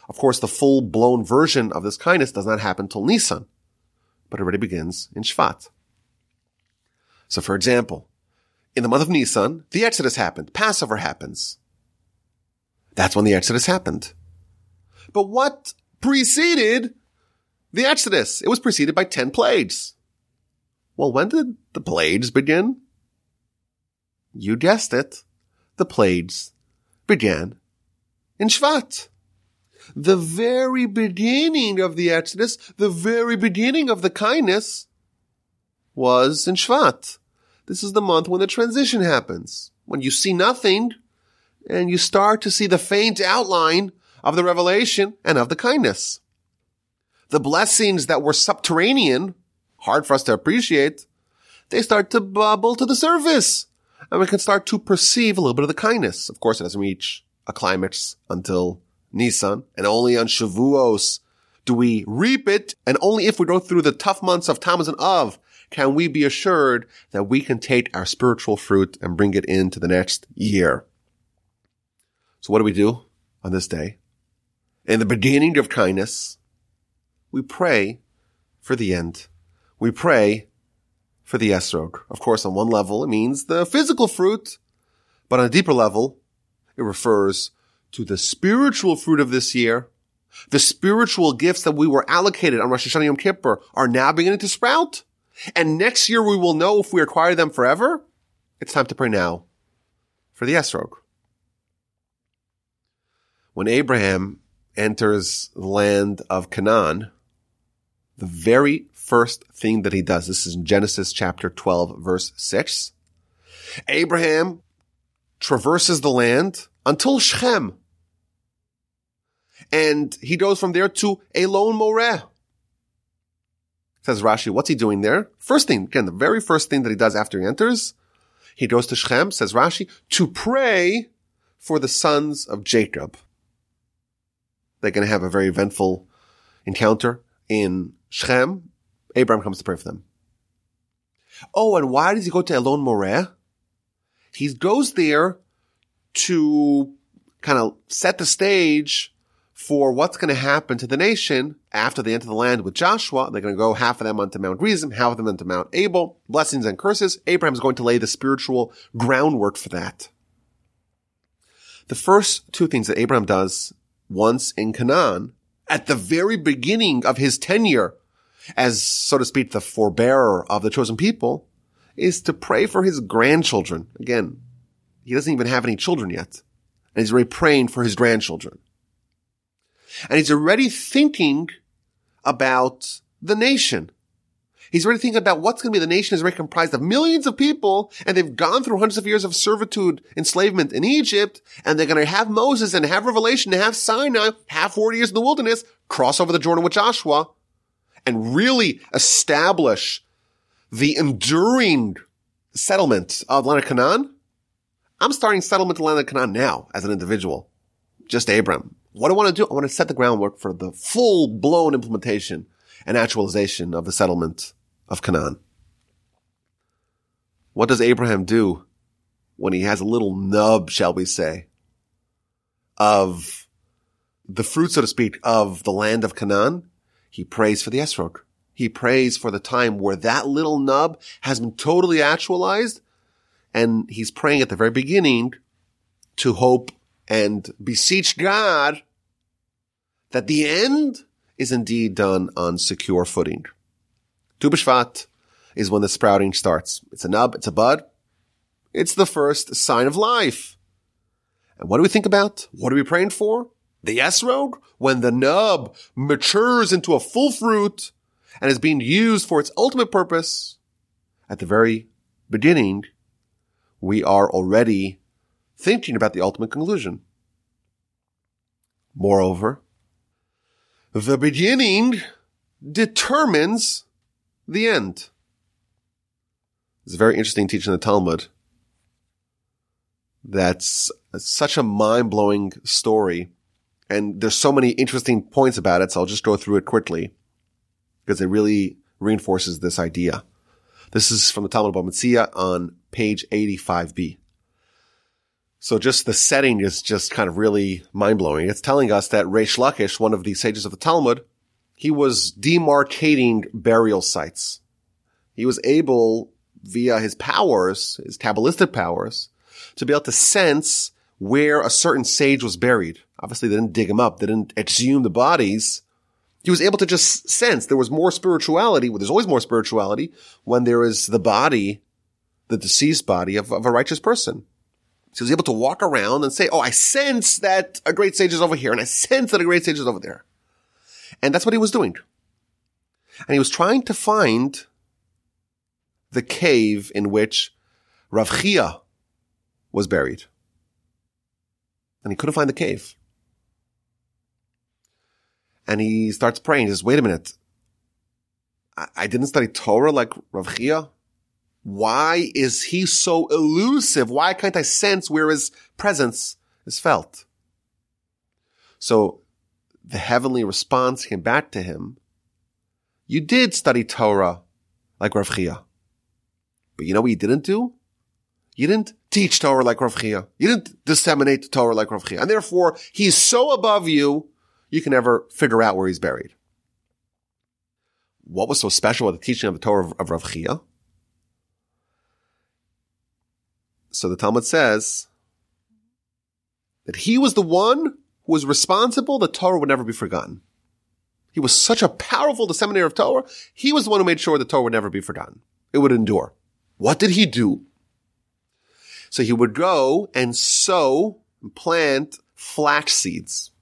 Of course, the full blown version of this kindness does not happen till Nisan, but it already begins in Shvat. So for example, in the month of Nisan, the Exodus happened, Passover happens. That's when the Exodus happened. But what preceded the Exodus? It was preceded by 10 plagues. Well, when did the plagues begin? You guessed it. The plagues began in Shvat. The very beginning of the Exodus, the very beginning of the kindness was in Shvat. This is the month when the transition happens. When you see nothing, and you start to see the faint outline of the revelation and of the kindness. The blessings that were subterranean, hard for us to appreciate, they start to bubble to the surface. And we can start to perceive a little bit of the kindness. Of course, it doesn't reach a climax until Nisan, and only on Shavuos do we reap it, and only if we go through the tough months of Tammuz and Av can we be assured that we can take our spiritual fruit and bring it into the next year. So what do we do on this day? In the beginning of kindness, we pray for the end. We pray for the esrog. Of course, on one level, it means the physical fruit, but on a deeper level, it refers to the spiritual fruit of this year. The spiritual gifts that we were allocated on Rosh Hashanah Yom Kippur are now beginning to sprout. And next year we will know if we acquire them forever. It's time to pray now for the esrog. When Abraham enters the land of Canaan, the very first thing that he does, this is in Genesis chapter 12, verse 6. Abraham traverses the land until Shechem. And he goes from there to Elon Moreh. Says Rashi, what's he doing there? First thing, again, the very first thing that he does after he enters, he goes to Shechem, says Rashi, to pray for the sons of Jacob. They're going to have a very eventful encounter in Shechem. Abraham comes to pray for them. Oh, and why does he go to Elon Moreh? He goes there to kind of set the stage for what's going to happen to the nation after they enter the land with Joshua. They're going to go half of them onto Mount Gerizim, half of them onto Mount Ebal, blessings and curses. Abraham's going to lay the spiritual groundwork for that. The first two things that Abraham does once in Canaan, at the very beginning of his tenure as, so to speak, the forbearer of the chosen people, is to pray for his grandchildren. Again, he doesn't even have any children yet. And he's already praying for his grandchildren. And he's already thinking about the nation. He's already thinking about what's going to be the nation is already comprised of millions of people and they've gone through hundreds of years of servitude, enslavement in Egypt, and they're going to have Moses and have Revelation and have Sinai, have 40 years in the wilderness, cross over the Jordan with Joshua, and really establish the enduring settlement of land of Canaan. I'm starting settlement of land of Canaan now as an individual. Just Abram. What do I want to do? I want to set the groundwork for the full blown implementation and actualization of the settlement of Canaan. What does Abraham do when he has a little nub, shall we say, of the fruit, so to speak, of the land of Canaan? He prays for the esrog. He prays for the time where that little nub has been totally actualized. And he's praying at the very beginning to hope and beseech God that the end is indeed done on secure footing. Tu B'Shvat is when the sprouting starts. It's a nub, it's a bud. It's the first sign of life. And what do we think about? What are we praying for? The esrog? When the nub matures into a full fruit and is being used for its ultimate purpose, at the very beginning, we are already thinking about the ultimate conclusion. Moreover, the beginning determines the end. It's a very interesting teaching in the Talmud. That's such a mind-blowing story. And there's so many interesting points about it, so I'll just go through it quickly because it really reinforces this idea. This is from the Talmud Metzia on page 85b. So just the setting is just kind of really mind blowing. It's telling us that Reish Lakish, one of the sages of the Talmud, he was demarcating burial sites. He was able, via his powers, his Kabbalistic powers, to be able to sense where a certain sage was buried. Obviously, they didn't dig him up. They didn't exhume the bodies. He was able to just sense there was more spirituality. Well, there's always more spirituality when there is the body, the deceased body of, of a righteous person. So he was able to walk around and say, Oh, I sense that a great sage is over here and I sense that a great sage is over there. And that's what he was doing. And he was trying to find the cave in which Rav Chia was buried. And he couldn't find the cave. And he starts praying. He says, wait a minute. I, I didn't study Torah like Rav Chia. Why is he so elusive? Why can't I sense where his presence is felt? So the heavenly response came back to him. You did study Torah like Rav Chia. But you know what you didn't do? You didn't teach Torah like Rav Chia. You didn't disseminate the Torah like Rav Chia. And therefore, he's so above you, you can never figure out where he's buried. what was so special about the teaching of the Torah of, of Rav Chia? So the Talmud says that he was the one who was responsible that Torah would never be forgotten. He was such a powerful disseminator of Torah. He was the one who made sure the Torah would never be forgotten. It would endure. What did he do? So he would go and sow and plant flax seeds.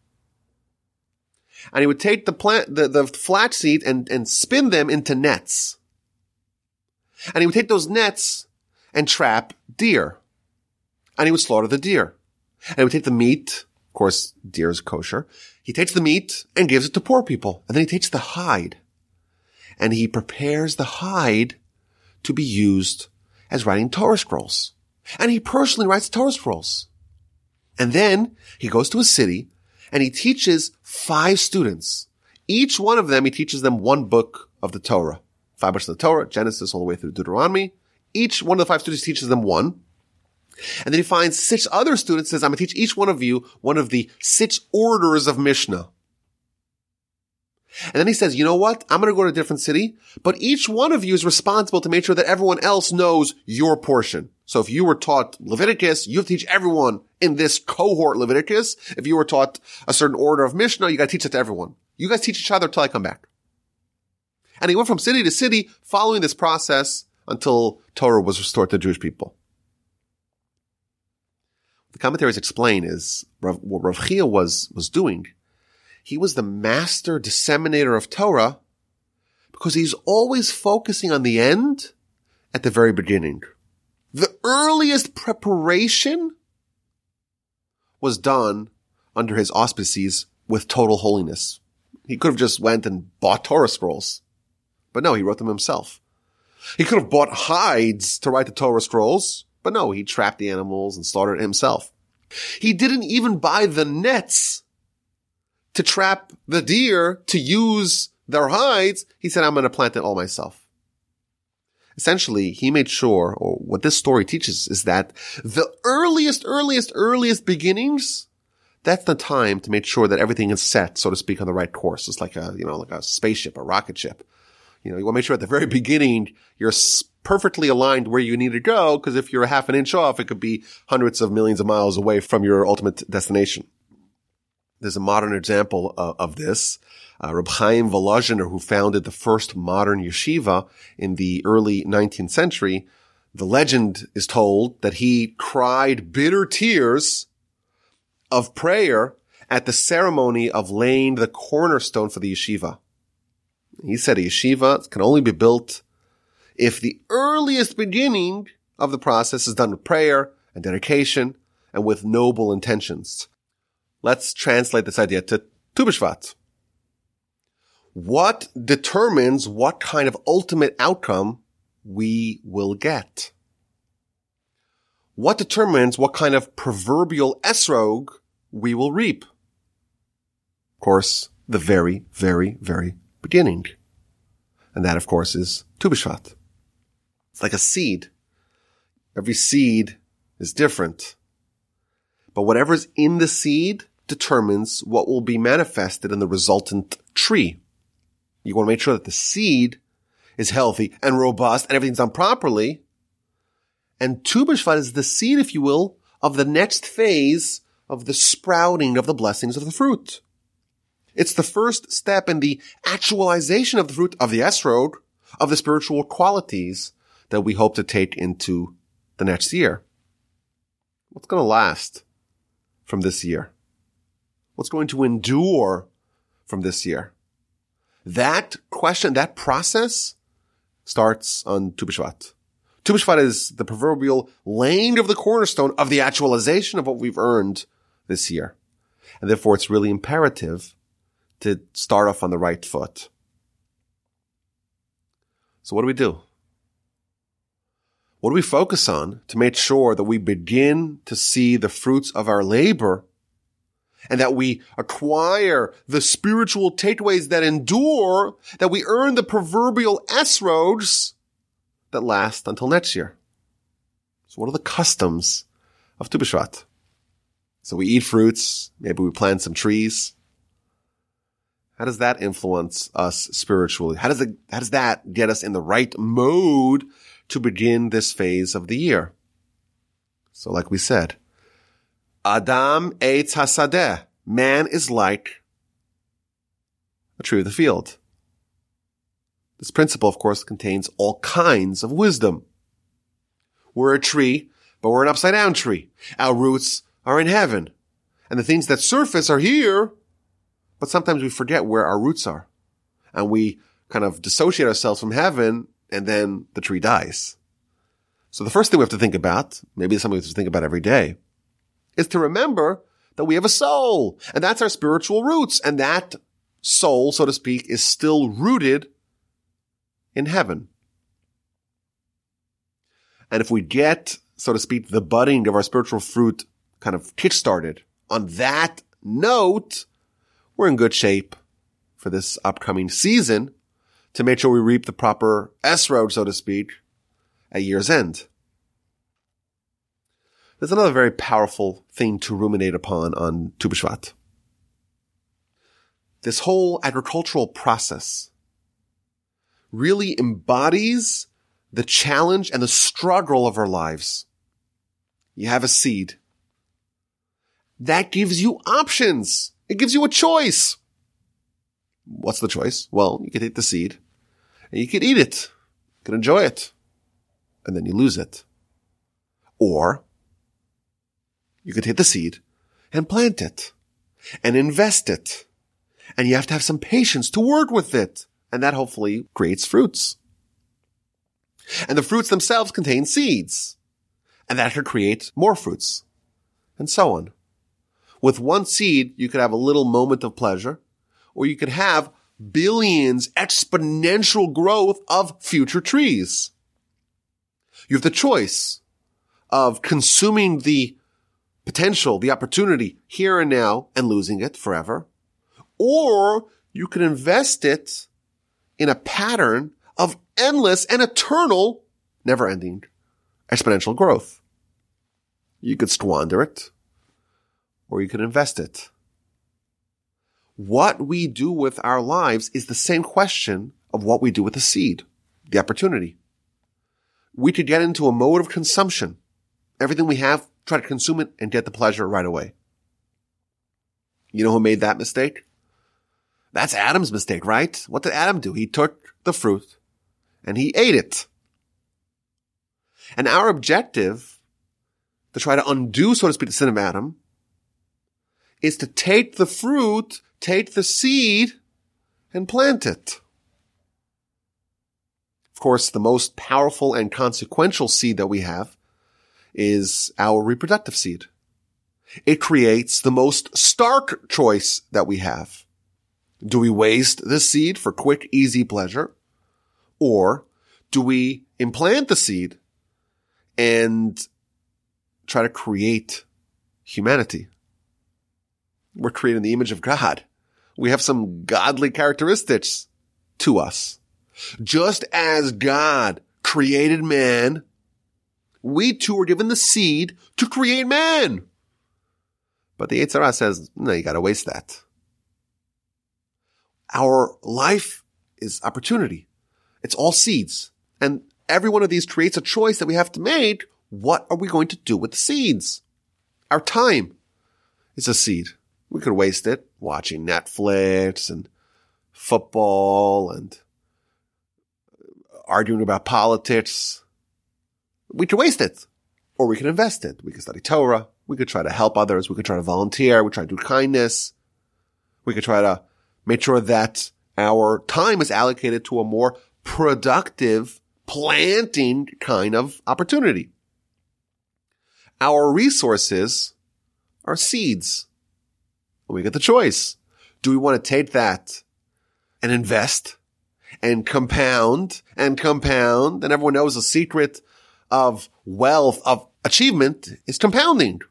And he would take the plant, the, the flax seed and, and spin them into nets. And he would take those nets and trap deer. And he would slaughter the deer. And he would take the meat. Of course, deer is kosher. He takes the meat and gives it to poor people. And then he takes the hide and he prepares the hide to be used as writing Torah scrolls. And he personally writes the Torah scrolls. And then he goes to a city and he teaches five students. Each one of them, he teaches them one book of the Torah. Five books of the Torah, Genesis all the way through Deuteronomy. Each one of the five students teaches them one. And then he finds six other students, says, I'm going to teach each one of you one of the six orders of Mishnah. And then he says, you know what? I'm going to go to a different city, but each one of you is responsible to make sure that everyone else knows your portion. So if you were taught Leviticus, you have to teach everyone in this cohort Leviticus. If you were taught a certain order of Mishnah, you got to teach it to everyone. You guys teach each other till I come back. And he went from city to city following this process until Torah was restored to Jewish people. The commentaries explain is what Rav Chia was, was doing he was the master disseminator of Torah because he's always focusing on the end at the very beginning. The earliest preparation was done under his auspices with total holiness. He could have just went and bought Torah scrolls. But no, he wrote them himself. He could have bought hides to write the Torah scrolls, but no, he trapped the animals and slaughtered himself. He didn't even buy the nets to trap the deer to use their hides, he said, I'm going to plant it all myself. Essentially, he made sure, or what this story teaches is that the earliest, earliest, earliest beginnings, that's the time to make sure that everything is set, so to speak, on the right course. It's like a, you know, like a spaceship, a rocket ship. You know, you want to make sure at the very beginning, you're perfectly aligned where you need to go, because if you're a half an inch off, it could be hundreds of millions of miles away from your ultimate destination. There's a modern example of, of this. Uh, Reb Chaim Volozhiner, who founded the first modern yeshiva in the early 19th century, the legend is told that he cried bitter tears of prayer at the ceremony of laying the cornerstone for the yeshiva. He said a yeshiva can only be built if the earliest beginning of the process is done with prayer and dedication and with noble intentions. Let's translate this idea to Tu B'Shvat. What determines what kind of ultimate outcome we will get? What determines what kind of proverbial esrog we will reap? Of course, the very, very, very beginning. And that, of course, is Tu B'Shvat. It's like a seed. Every seed is different. But whatever's in the seed determines what will be manifested in the resultant tree. You want to make sure that the seed is healthy and robust and everything's done properly. And Tu is the seed, if you will, of the next phase of the sprouting of the blessings of the fruit. It's the first step in the actualization of the fruit of the esrog, of the spiritual qualities that we hope to take into the next year. What's going to last from this year? What's going to endure from this year? That question, that process starts on Tu B'Shvat. Tu B'Shvat is the proverbial laying of the cornerstone of the actualization of what we've earned this year. And therefore it's really imperative to start off on the right foot. So what do we do? What do we focus on to make sure that we begin to see the fruits of our labor and that we acquire the spiritual takeaways that endure, that we earn the proverbial esrogs that last until next year. So what are the customs of Tu B'Shvat? So we eat fruits, maybe we plant some trees. How does that influence us spiritually? How does it, how does that get us in the right mode to begin this phase of the year? So like we said, Adam eitz hasadeh. Man is like a tree of the field. This principle, of course, contains all kinds of wisdom. We're a tree, but we're an upside down tree. Our roots are in heaven. And the things that surface are here, but sometimes we forget where our roots are. And we kind of dissociate ourselves from heaven and then the tree dies. So the first thing we have to think about, maybe something we have to think about every day, is to remember that we have a soul and that's our spiritual roots. And that soul, so to speak, is still rooted in heaven. And if we get, so to speak, the budding of our spiritual fruit kind of kickstarted on that note, we're in good shape for this upcoming season to make sure we reap the proper esrog, so to speak, at year's end. There's another very powerful thing to ruminate upon on Tu B'Shvat. This whole agricultural process really embodies the challenge and the struggle of our lives. You have a seed. That gives you options. It gives you a choice. What's the choice? Well, you could take the seed and you could eat it. You can enjoy it. And then you lose it. Or you could take the seed and plant it and invest it. And you have to have some patience to work with it. And that hopefully creates fruits. And the fruits themselves contain seeds. And that could create more fruits. And so on. With one seed, you could have a little moment of pleasure, or you could have billions exponential growth of future trees. You have the choice of consuming the potential, the opportunity here and now and losing it forever, or you can invest it in a pattern of endless and eternal, never ending exponential growth. You could squander it or you could invest it. What we do with our lives is the same question of what we do with the seed, the opportunity. We could get into a mode of consumption. Everything we have, try to consume it and get the pleasure right away. You know who made that mistake? That's Adam's mistake, right? What did Adam do? He took the fruit and he ate it. And our objective to try to undo, so to speak, the sin of Adam is to take the fruit, take the seed and plant it. Of course, the most powerful and consequential seed that we have is our reproductive seed. It creates the most stark choice that we have. Do we waste the seed for quick, easy pleasure? Or do we implant the seed and try to create humanity? We're creating the image of God. We have some godly characteristics to us. Just as God created man, we too were given the seed to create man. But the Yetzer Hara says, no, you gotta waste that. Our life is opportunity. It's all seeds. And every one of these creates a choice that we have to make. What are we going to do with the seeds? Our time is a seed. We could waste it watching Netflix and football and arguing about politics. We could waste it or we could invest it. We could study Torah. We could try to help others. We could try to volunteer. We try to do kindness. We could try to make sure that our time is allocated to a more productive planting kind of opportunity. Our resources are seeds. We get the choice. Do we want to take that and invest and compound and compound? And everyone knows a secret of wealth, of achievement is compounding.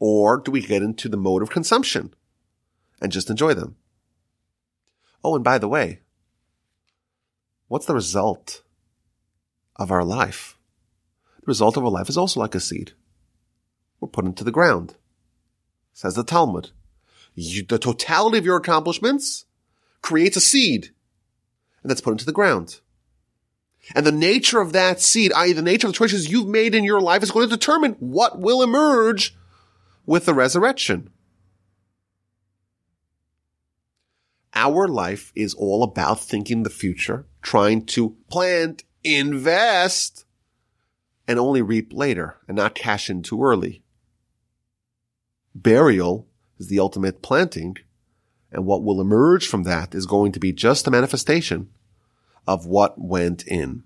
Or do we get into the mode of consumption and just enjoy them? Oh, and by the way, what's the result of our life? The result of our life is also like a seed. We're put into the ground. Says the Talmud. you, the totality of your accomplishments creates a seed and that's put into the ground. And the nature of that seed, i.e. the nature of the choices you've made in your life is going to determine what will emerge with the resurrection. Our life is all about thinking the future, trying to plant, invest, and only reap later and not cash in too early. Burial is the ultimate planting, and what will emerge from that is going to be just a manifestation of what went in.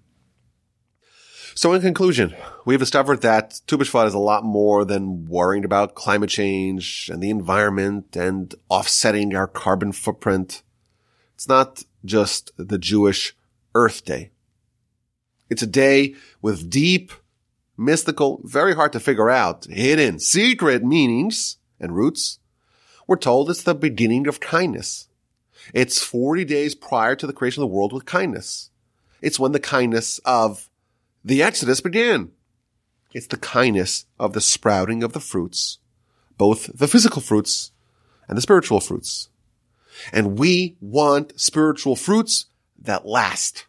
So in conclusion, we've discovered that Tu B'Shvat is a lot more than worrying about climate change and the environment and offsetting our carbon footprint. It's not just the Jewish Earth Day. It's a day with deep, mystical, very hard to figure out, hidden, secret meanings and roots. We're told it's the beginning of kindness. It's 40 days prior to the creation of the world with kindness. It's when the kindness of the Exodus began. It's the kindness of the sprouting of the fruits, both the physical fruits and the spiritual fruits. And we want spiritual fruits that last.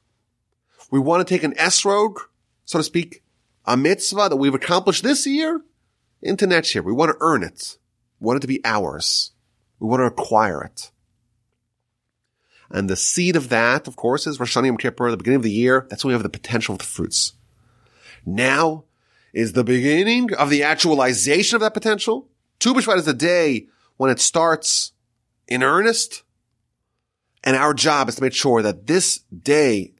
We want to take an esrog, so to speak, a mitzvah that we've accomplished this year into next year. We want to earn it. We want it to be ours. We want to acquire it. And the seed of that, of course, is Rosh Hashanah Yom Kippur, the beginning of the year. That's when we have the potential of the fruits. Now is the beginning of the actualization of that potential. Tu B'Shvat is the day when it starts in earnest. And our job is to make sure that this day,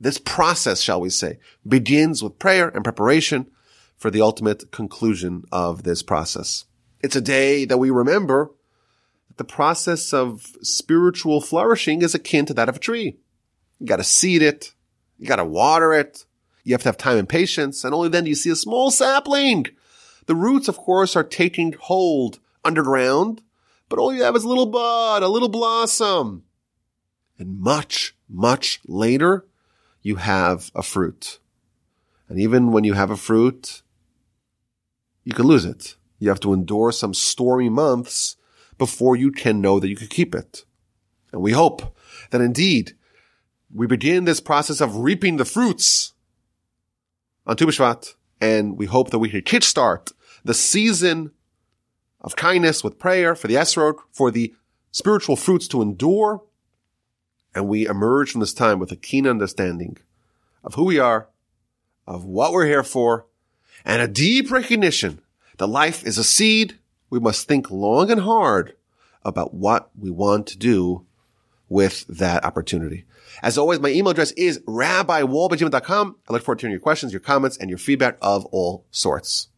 this process, shall we say, begins with prayer and preparation for the ultimate conclusion of this process. It's a day that we remember the process of spiritual flourishing is akin to that of a tree. You gotta seed it. You gotta water it. You have to have time and patience. And only then do you see a small sapling. The roots, of course, are taking hold underground, but all you have is a little bud, a little blossom. And much, much later, you have a fruit. And even when you have a fruit, you can lose it. You have to endure some stormy months before you can know that you can keep it. And we hope that indeed we begin this process of reaping the fruits on Tu B'Shvat, and we hope that we can kickstart the season of kindness with prayer for the Esrog, for the spiritual fruits to endure, and we emerge from this time with a keen understanding of who we are, of what we're here for, and a deep recognition that life is a seed we must think long and hard about what we want to do with that opportunity. As always, my email address is rabbiwolbe.com. I look forward to hearing your questions, your comments, and your feedback of all sorts.